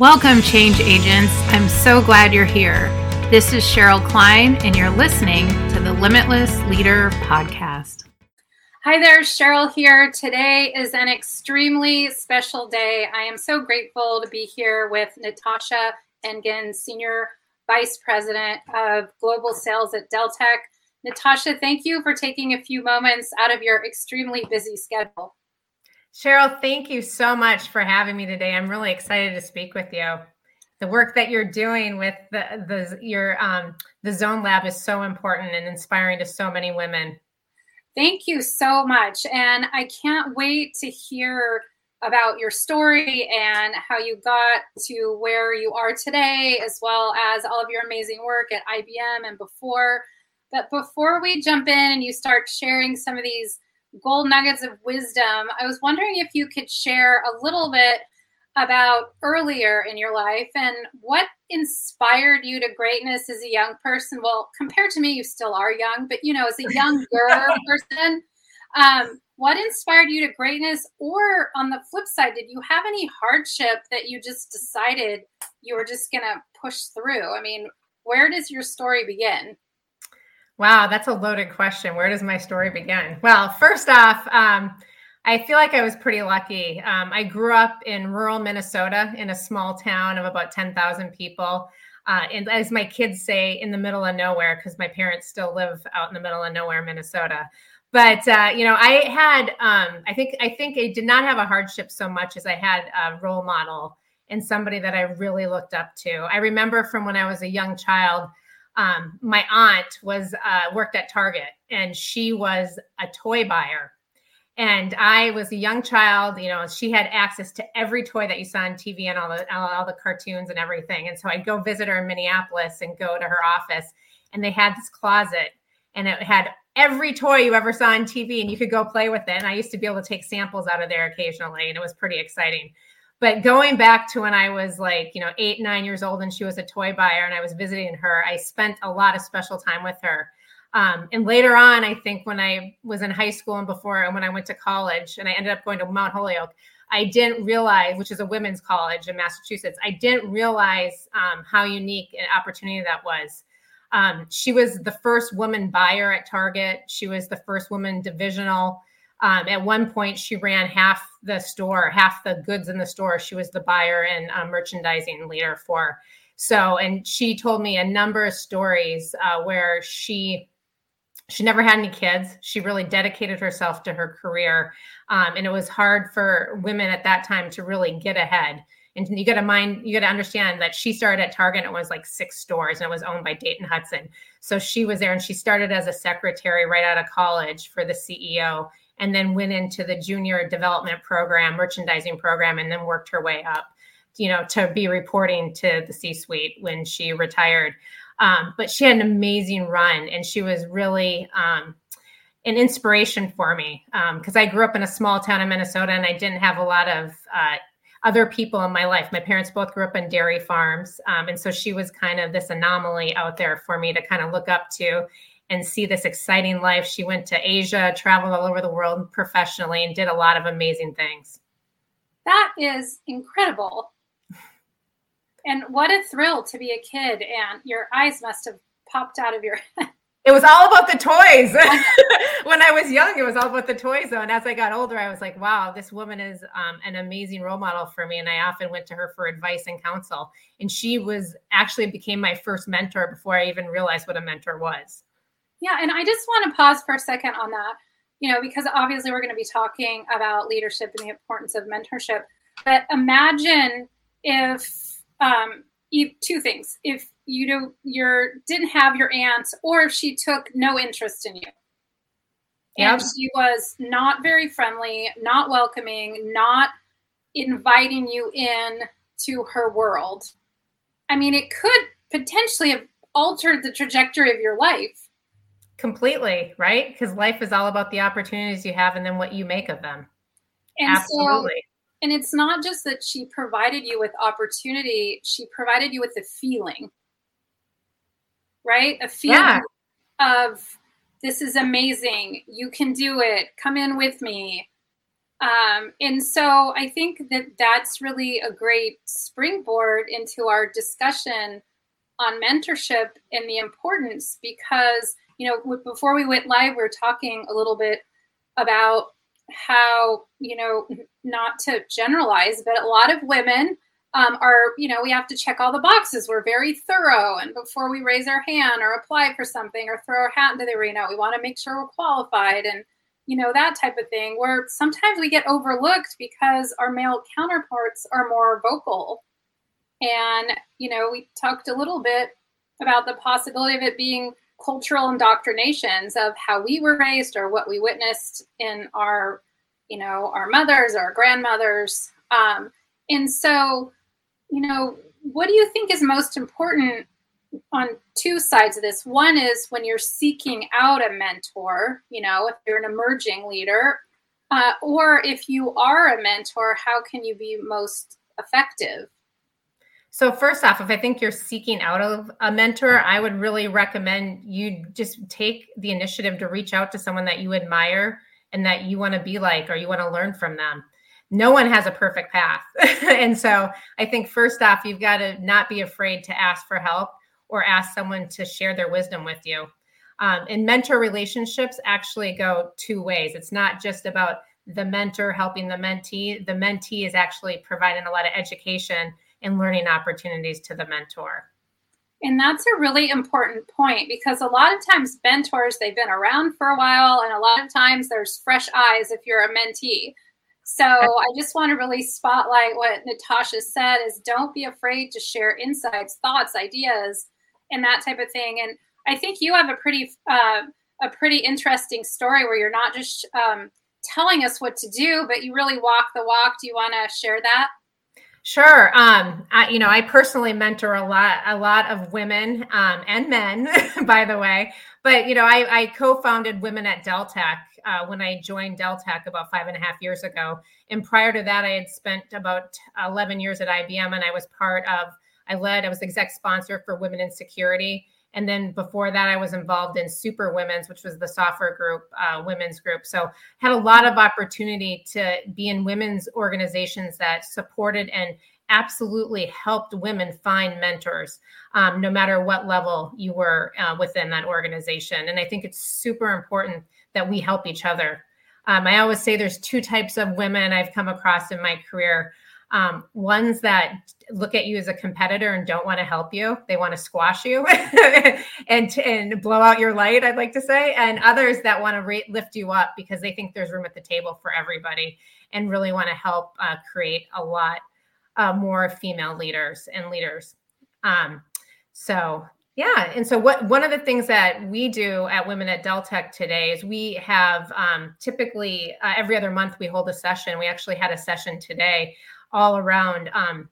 Welcome, change agents. I'm so glad you're here. This is Cheryl Klein, and you're listening to the Limitless Leader Podcast. Hi there, Cheryl here. Today is an extremely special day. I am so grateful to be here with Natasha Engan, Senior Vice President of Global Sales at Deltek. Natasha, thank you for taking a few moments out of your extremely busy schedule. Cheryl, thank you so much for having me today. I'm really excited to speak with you. The work that you're doing with the, the your um, the Zone Lab is so important and inspiring to so many women. Thank you so much, and I can't wait to hear about your story and how you got to where you are today, as well as all of your amazing work at IBM and before. But before we jump in and you start sharing some of these gold nuggets of wisdom. I was wondering if you could share a little bit about earlier in your life and what inspired you to greatness as a young person. Well, compared to me, you still are young, but you know, as a younger person, um, what inspired you to greatness? Or on the flip side, did you have any hardship that you just decided you were just going to push through? I mean, where does your story begin? Wow, that's a loaded question. Where does my story begin? Well, first off, um, I feel like I was pretty lucky. Um, I grew up in rural Minnesota in a small town of about 10,000 people. Uh, and as my kids say, in the middle of nowhere, because my parents still live out in the middle of nowhere, Minnesota. But uh, you know, I had, um, I think, I think I did not have a hardship so much as I had a role model and somebody that I really looked up to. I remember from when I was a young child um, my aunt was uh, worked at Target and she was a toy buyer. And I was a young child, you know, she had access to every toy that you saw on TV and all the all, all the cartoons and everything. And so I'd go visit her in Minneapolis and go to her office and they had this closet and it had every toy you ever saw on TV and you could go play with it. And I used to be able to take samples out of there occasionally and it was pretty exciting. But going back to when I was like, you know, eight, nine years old and she was a toy buyer and I was visiting her, I spent a lot of special time with her. Um, and later on, I think when I was in high school and before, and when I went to college and I ended up going to Mount Holyoke, I didn't realize, which is a women's college in Massachusetts, I didn't realize um, how unique an opportunity that was. Um, she was the first woman buyer at Target. She was the first woman divisional. Um, at one point, she ran half the store, half the goods in the store. She was the buyer and uh, merchandising leader for. So, and she told me a number of stories uh, where she she never had any kids. She really dedicated herself to her career, um, and it was hard for women at that time to really get ahead. And you got to mind, you got to understand that she started at Target. And it was like six stores, and it was owned by Dayton Hudson. So she was there, and she started as a secretary right out of college for the CEO and then went into the junior development program, merchandising program, and then worked her way up, you know, to be reporting to the C suite when she retired. Um, but she had an amazing run and she was really um, an inspiration for me because um, I grew up in a small town in Minnesota and I didn't have a lot of uh, other people in my life. My parents both grew up in dairy farms. Um, and so she was kind of this anomaly out there for me to kind of look up to and see this exciting life. She went to Asia, traveled all over the world professionally, and did a lot of amazing things. That is incredible. And what a thrill to be a kid, and your eyes must have popped out of your head. It was all about the toys. when I was young, it was all about the toys, though. And as I got older, I was like, wow, this woman is um, an amazing role model for me. And I often went to her for advice and counsel. And she was actually became my first mentor before I even realized what a mentor was. Yeah, and I just want to pause for a second on that, you know, because obviously we're going to be talking about leadership and the importance of mentorship. But imagine if um, you, two things: if you do, your didn't have your aunt, or if she took no interest in you, and she was not very friendly, not welcoming, not inviting you in to her world. I mean, it could potentially have altered the trajectory of your life Completely, right? Because life is all about the opportunities you have and then what you make of them. And Absolutely. So, and it's not just that she provided you with opportunity, she provided you with a feeling, right? A feeling yeah. of this is amazing. You can do it. Come in with me. Um, and so I think that that's really a great springboard into our discussion on mentorship and the importance because, you know, before we went live, we are talking a little bit about how, you know, not to generalize, but a lot of women um, are, you know, we have to check all the boxes. We're very thorough. And before we raise our hand or apply for something or throw our hat into the arena, we want to make sure we're qualified and, you know, that type of thing. Where sometimes we get overlooked because our male counterparts are more vocal. And, you know, we talked a little bit about the possibility of it being cultural indoctrinations of how we were raised or what we witnessed in our, you know, our mothers, our grandmothers. Um, and so, you know, what do you think is most important on two sides of this? One is when you're seeking out a mentor, you know, if you're an emerging leader, uh, or if you are a mentor, how can you be most effective? So, first off, if I think you're seeking out of a mentor, I would really recommend you just take the initiative to reach out to someone that you admire and that you want to be like or you want to learn from them no one has a perfect path. and so I think first off, you've got to not be afraid to ask for help or ask someone to share their wisdom with you. Um, and mentor relationships actually go two ways. It's not just about the mentor helping the mentee, the mentee is actually providing a lot of education and learning opportunities to the mentor. And that's a really important point because a lot of times mentors, they've been around for a while, and a lot of times there's fresh eyes if you're a mentee. So I just want to really spotlight what Natasha said is don't be afraid to share insights, thoughts, ideas, and that type of thing. And I think you have a pretty uh, a pretty interesting story where you're not just um, telling us what to do, but you really walk the walk. Do you want to share that? Sure. Um, I, you know, I personally mentor a lot, a lot of women um, and men, by the way. But you know, I, I co-founded Women at Deltek uh, when I joined Deltek about five and a half years ago. And prior to that, I had spent about 11 years at IBM, and I was part of. I led. I was the exec sponsor for Women in Security. And then before that, I was involved in Super Women's, which was the software group, uh, women's group. So had a lot of opportunity to be in women's organizations that supported and absolutely helped women find mentors, um, no matter what level you were uh, within that organization. And I think it's super important that we help each other. Um, I always say there's two types of women I've come across in my career. Um, ones that look at you as a competitor and don't want to help you; they want to squash you and and blow out your light. I'd like to say, and others that want to re- lift you up because they think there's room at the table for everybody and really want to help uh, create a lot uh, more female leaders and leaders. Um, so yeah, and so what one of the things that we do at Women at Deltek today is we have um, typically uh, every other month we hold a session. We actually had a session today all around. Um,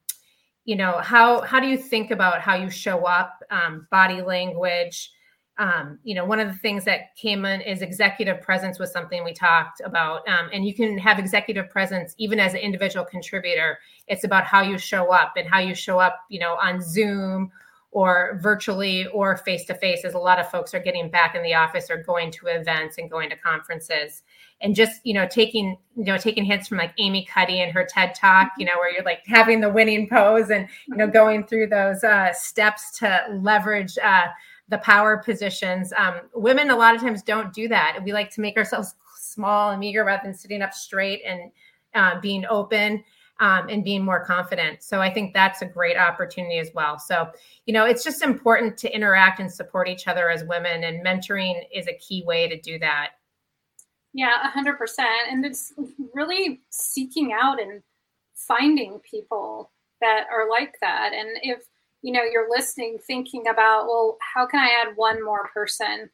you know how how do you think about how you show up, um, body language. Um, you know, one of the things that came in is executive presence was something we talked about. Um, and you can have executive presence even as an individual contributor. It's about how you show up and how you show up, you know, on Zoom or virtually or face to face as a lot of folks are getting back in the office or going to events and going to conferences. And just you know taking you know taking hints from like amy cuddy and her ted talk you know where you're like having the winning pose and you know going through those uh, steps to leverage uh, the power positions. Um, women a lot of times don't do that. We like to make ourselves small and meager rather than sitting up straight and uh, being open um, and being more confident. So I think that's a great opportunity as well. So, you know, it's just important to interact and support each other as women, and mentoring is a key way to do that. Yeah, 100%. And it's really seeking out and finding people that are like that. And if, you know, you're listening, thinking about, well, how can I add one more person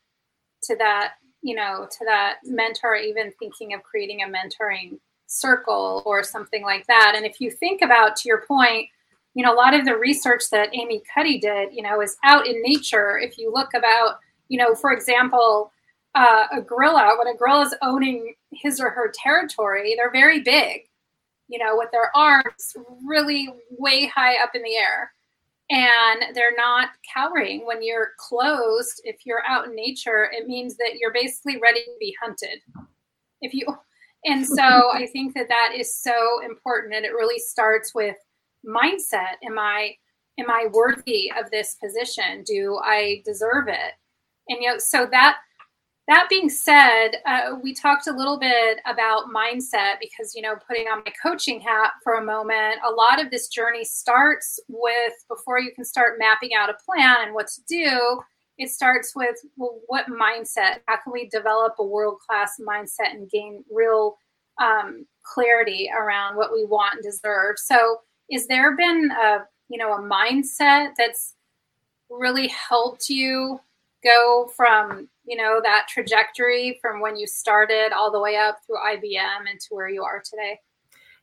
to that, you know, to that mentor, even thinking of creating a mentoring circle or something like that. And if you think about, to your point, you know, a lot of the research that Amy Cuddy did, you know, is out in nature. If you look about, you know, for example, uh, a gorilla, when a gorilla is owning his or her territory, they're very big, you know, with their arms really way high up in the air. And they're not cowering. When you're closed, if you're out in nature, it means that you're basically ready to be hunted. If you And so I think that that is so important. And it really starts with mindset. Am I, am I worthy of this position? Do I deserve it? And, you know, so that, that being said, uh, we talked a little bit about mindset because, you know, putting on my coaching hat for a moment, a lot of this journey starts with before you can start mapping out a plan and what to do, it starts with well, what mindset? How can we develop a world class mindset and gain real um, clarity around what we want and deserve? So, is there been a you know a mindset that's really helped you go from you know that trajectory from when you started all the way up through IBM and to where you are today?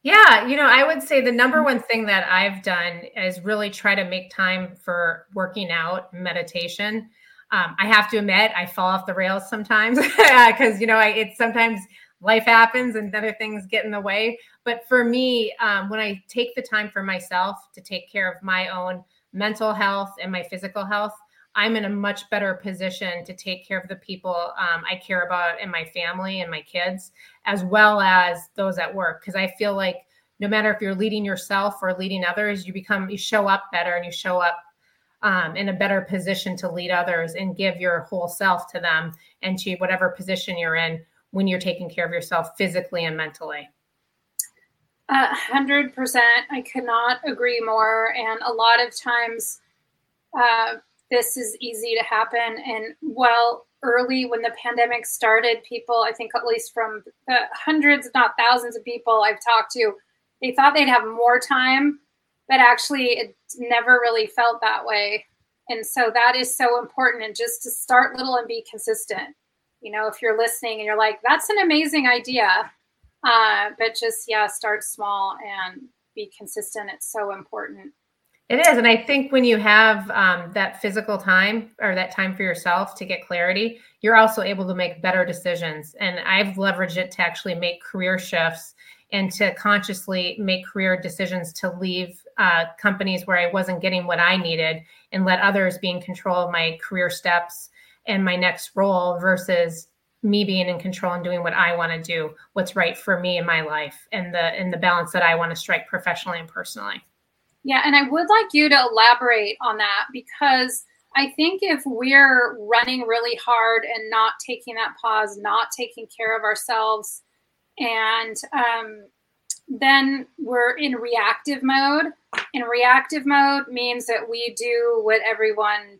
Yeah, you know, I would say the number one thing that I've done is really try to make time for working out, meditation. Um, I have to admit, I fall off the rails sometimes because you know I, it's sometimes life happens and other things get in the way. But for me, um, when I take the time for myself to take care of my own mental health and my physical health, I'm in a much better position to take care of the people um, I care about in my family and my kids, as well as those at work. Because I feel like no matter if you're leading yourself or leading others, you become you show up better and you show up um, in a better position to lead others and give your whole self to them and to whatever position you're in when you're taking care of yourself physically and mentally. A hundred percent. I could not agree more. And a lot of times, uh, this is easy to happen. And well, early when the pandemic started, people, I think at least from the hundreds, if not thousands of people I've talked to, they thought they'd have more time but actually it never really felt that way. And so that is so important and just to start little and be consistent. You know if you're listening and you're like that's an amazing idea uh, but just yeah start small and be consistent. It's so important. It is and i think when you have um, that physical time or that time for yourself to get clarity you're also able to make better decisions. And i've leveraged it to actually make career shifts and to consciously make career decisions to leave uh, companies where I wasn't getting what I needed and let others be in control of my career steps and my next role versus me being in control and doing what I want to do, what's right for me in my life and the and the balance that I want to strike professionally and personally. Yeah, and I would like you to elaborate on that because I think if we're running really hard and not taking that pause, not taking care of ourselves, and um, then we're in reactive mode. And reactive mode means that we do what everyone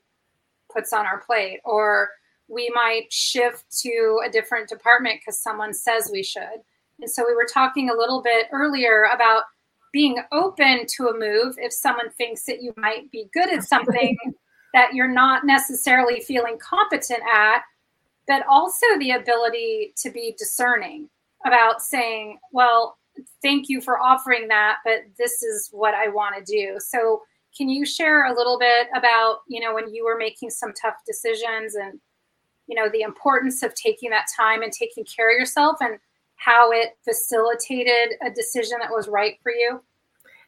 puts on our plate, or we might shift to a different department because someone says we should. And so we were talking a little bit earlier about being open to a move if someone thinks that you might be good at something that you're not necessarily feeling competent at, but also the ability to be discerning about saying, well, thank you for offering that, but this is what I want to do. So, can you share a little bit about, you know, when you were making some tough decisions and, you know, the importance of taking that time and taking care of yourself and how it facilitated a decision that was right for you?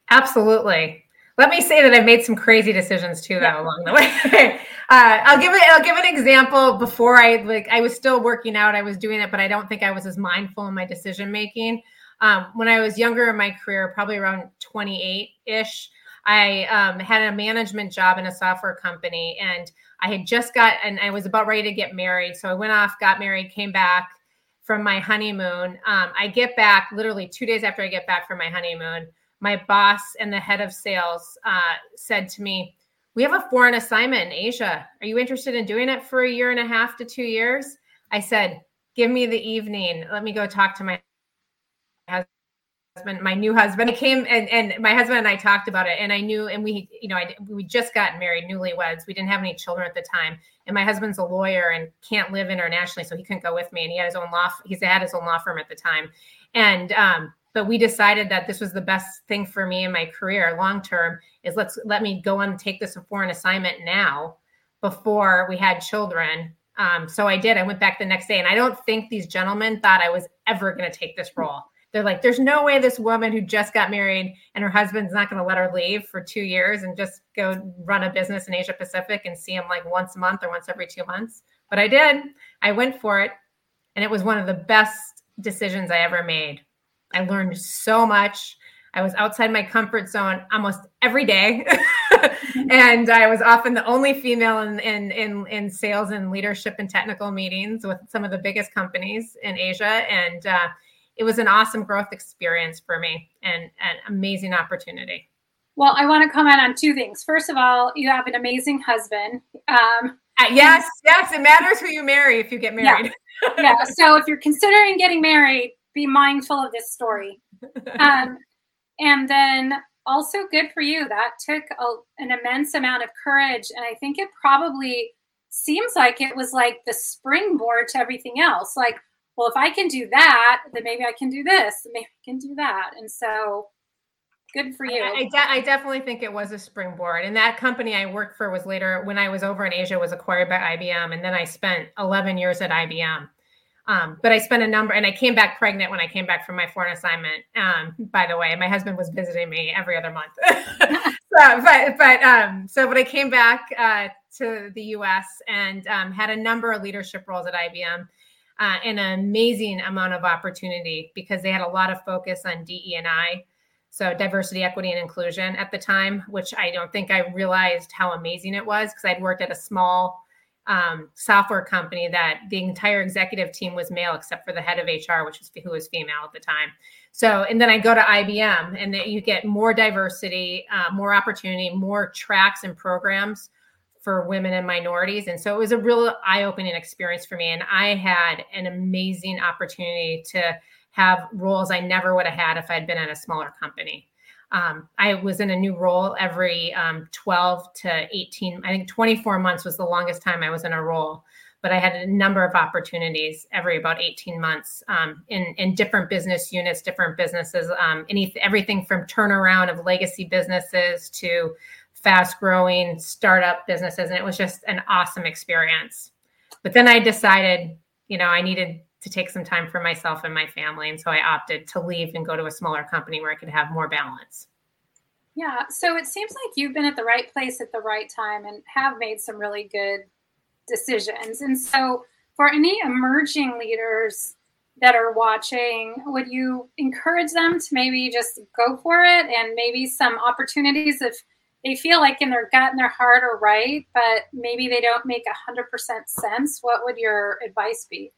Absolutely. Let me say that I've made some crazy decisions too, though, along the way. uh, I'll give it. I'll give an example. Before I like, I was still working out. I was doing it, but I don't think I was as mindful in my decision making. Um, when I was younger in my career, probably around 28 ish, I um, had a management job in a software company, and I had just got, and I was about ready to get married. So I went off, got married, came back from my honeymoon. Um, I get back literally two days after I get back from my honeymoon my boss and the head of sales uh, said to me, We have a foreign assignment in Asia. Are you interested in doing it for a year and a half to two years? I said, Give me the evening. Let me go talk to my husband, my new husband. I came and, and my husband and I talked about it, and I knew, and we, you know, I, we just got married, newlyweds. We didn't have any children at the time, and my husband's a lawyer and can't live internationally, so he couldn't go with me. And he had his own law. He's had his own law firm at the time, and um, but we decided that this was the best thing for me in my career long term is let's let me go and take this foreign assignment now before we had children. Um, so i did. I went back the next day and i don't think these gentlemen thought i was ever going to take this role. They're like there's no way this woman who just got married and her husband's not going to let her leave for two years and just go run a business in asia pacific and see him like once a month or once every two months. But i did. I went for it and it was one of the best decisions I ever made. I learned so much. I was outside my comfort zone almost every day. and I was often the only female in, in, in, in, sales and leadership and technical meetings with some of the biggest companies in Asia. And uh, it was an awesome growth experience for me and an amazing opportunity. Well, I want to comment on two things. First of all, you have an amazing husband. Um, uh, yes, yes, it matters who you marry if you get married. Yeah. yeah. So if you're considering getting married, be mindful of this story. Um, and then also good for you. That took a, an immense amount of courage. And I think it probably seems like it was like the springboard to everything else. Like, well, if I can do that, then maybe I can do this, maybe I can do that. And so good for you. I, I, de- I, definitely think it was a springboard. And that company I worked for was later, when I was over in Asia, was acquired by IBM. And then I spent 11 years at IBM. Um, but I spent a number, and I came back pregnant when I came back from my foreign assignment. Um, by the way, my husband was visiting me every other month. so, but but um, so, but I came back uh, to the U.S. and um, had a number of leadership roles at IBM, uh, and an amazing amount of opportunity because they had a lot of focus on DE and I, so diversity, equity, and inclusion at the time, which I don't think I realized how amazing it was because I'd worked at a small um, software company that the entire executive team was male except for the head of HR, which was who was female at the time. So, and then I go to IBM, and that you get more diversity, uh, more opportunity, more tracks and programs for women and minorities. And so it was a real eye-opening experience for me. And I had an amazing opportunity to have roles I never would have had if I'd been at a smaller company. Um, I was in a new role every um, 12 to 18, I think 24 months was the longest time I was in a role. But I had a number of opportunities every about 18 months um, in, in different business units, different businesses, um, any, everything from turnaround of legacy businesses to fast growing startup businesses. And it was just an awesome experience. But then I decided, you know, I needed to take some time for myself and my family. And so I opted to leave and go to a smaller company where I could have more balance. Yeah. So it seems like you've been at the right place at the right time and have made some really good decisions. And so for any emerging leaders that are watching, would you encourage them to maybe just go for it and maybe some opportunities if they feel like in their gut and their heart are right, but maybe they don't make 100% sense? What would your advice be?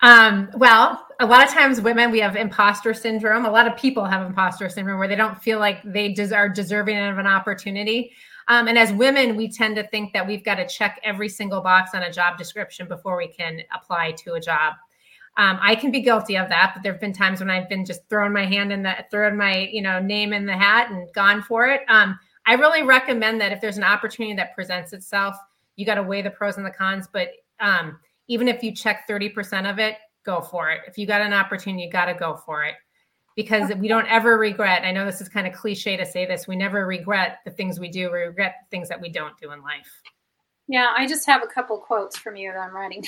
Um, well, a lot of times women, we have imposter syndrome. A lot of people have imposter syndrome where they don't feel like they des- are deserving of an opportunity. Um, and as women, we tend to think that we've got to check every single box on a job description before we can apply to a job. Um, I can be guilty of that, but there have been times when I've been just throwing my hand in the, throwing my, you know, name in the hat and gone for it. Um, I really recommend that if there's an opportunity that presents itself, you got to weigh the pros and the cons. But um, even if you check 30% of it, go for it. If you got an opportunity, you got to go for it because we don't ever regret. I know this is kind of cliche to say this. We never regret the things we do. We regret the things that we don't do in life. Yeah, I just have a couple quotes from you that I'm writing.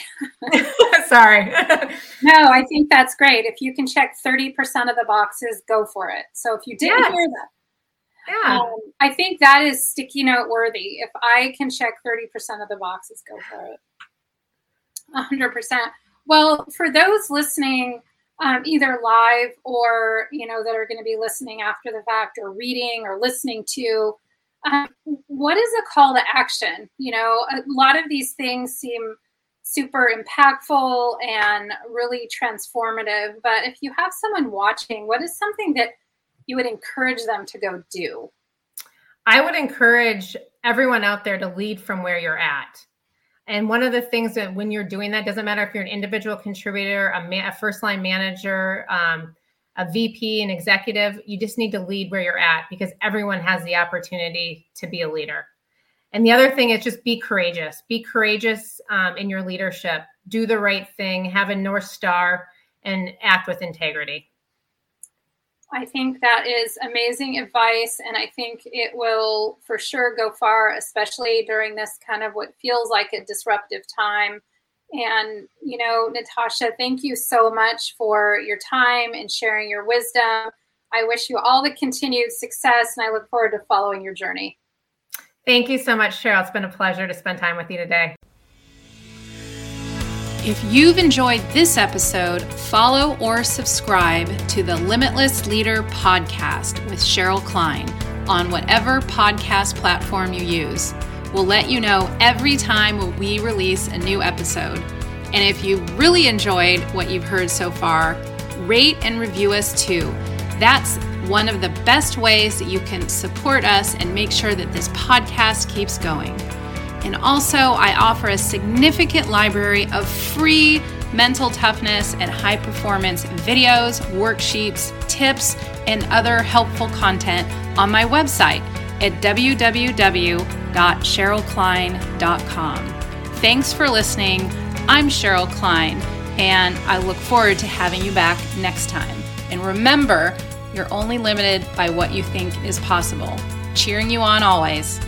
Sorry. no, I think that's great. If you can check 30% of the boxes, go for it. So if you didn't yes. hear that, yeah. Um, I think that is sticky note worthy. If I can check 30% of the boxes, go for it. 100%. Well, for those listening, um, either live or you know that are going to be listening after the fact or reading or listening to um, what is a call to action? You know a lot of these things seem super impactful and really transformative but if you have someone watching what is something that you would encourage them to go do? I would encourage everyone out there to lead from where you're at and one of the things that when you're doing that, doesn't matter if you're an individual contributor, a, a first line manager, um, a VP, an executive, you just need to lead where you're at because everyone has the opportunity to be a leader. And the other thing is just be courageous. Be courageous um, in your leadership. Do the right thing. Have a north star, and act with integrity. I think that is amazing advice, and I think it will for sure go far, especially during this kind of what feels like a disruptive time. And, you know, Natasha, thank you so much for your time and sharing your wisdom. I wish you all the continued success, and I look forward to following your journey. Thank you so much, Cheryl. It's been a pleasure to spend time with you today. If you've enjoyed this episode, follow or subscribe to the Limitless Leader podcast with Cheryl Klein on whatever podcast platform you use. We'll let you know every time we release a new episode. And if you really enjoyed what you've heard so far, rate and review us too. That's one of the best ways that you can support us and make sure that this podcast keeps going. And also, I offer a significant library of free mental toughness and high performance videos, worksheets, tips, and other helpful content on my website at www.cherylklein.com. Thanks for listening. I'm Cheryl Klein, and I look forward to having you back next time. And remember, you're only limited by what you think is possible. Cheering you on always.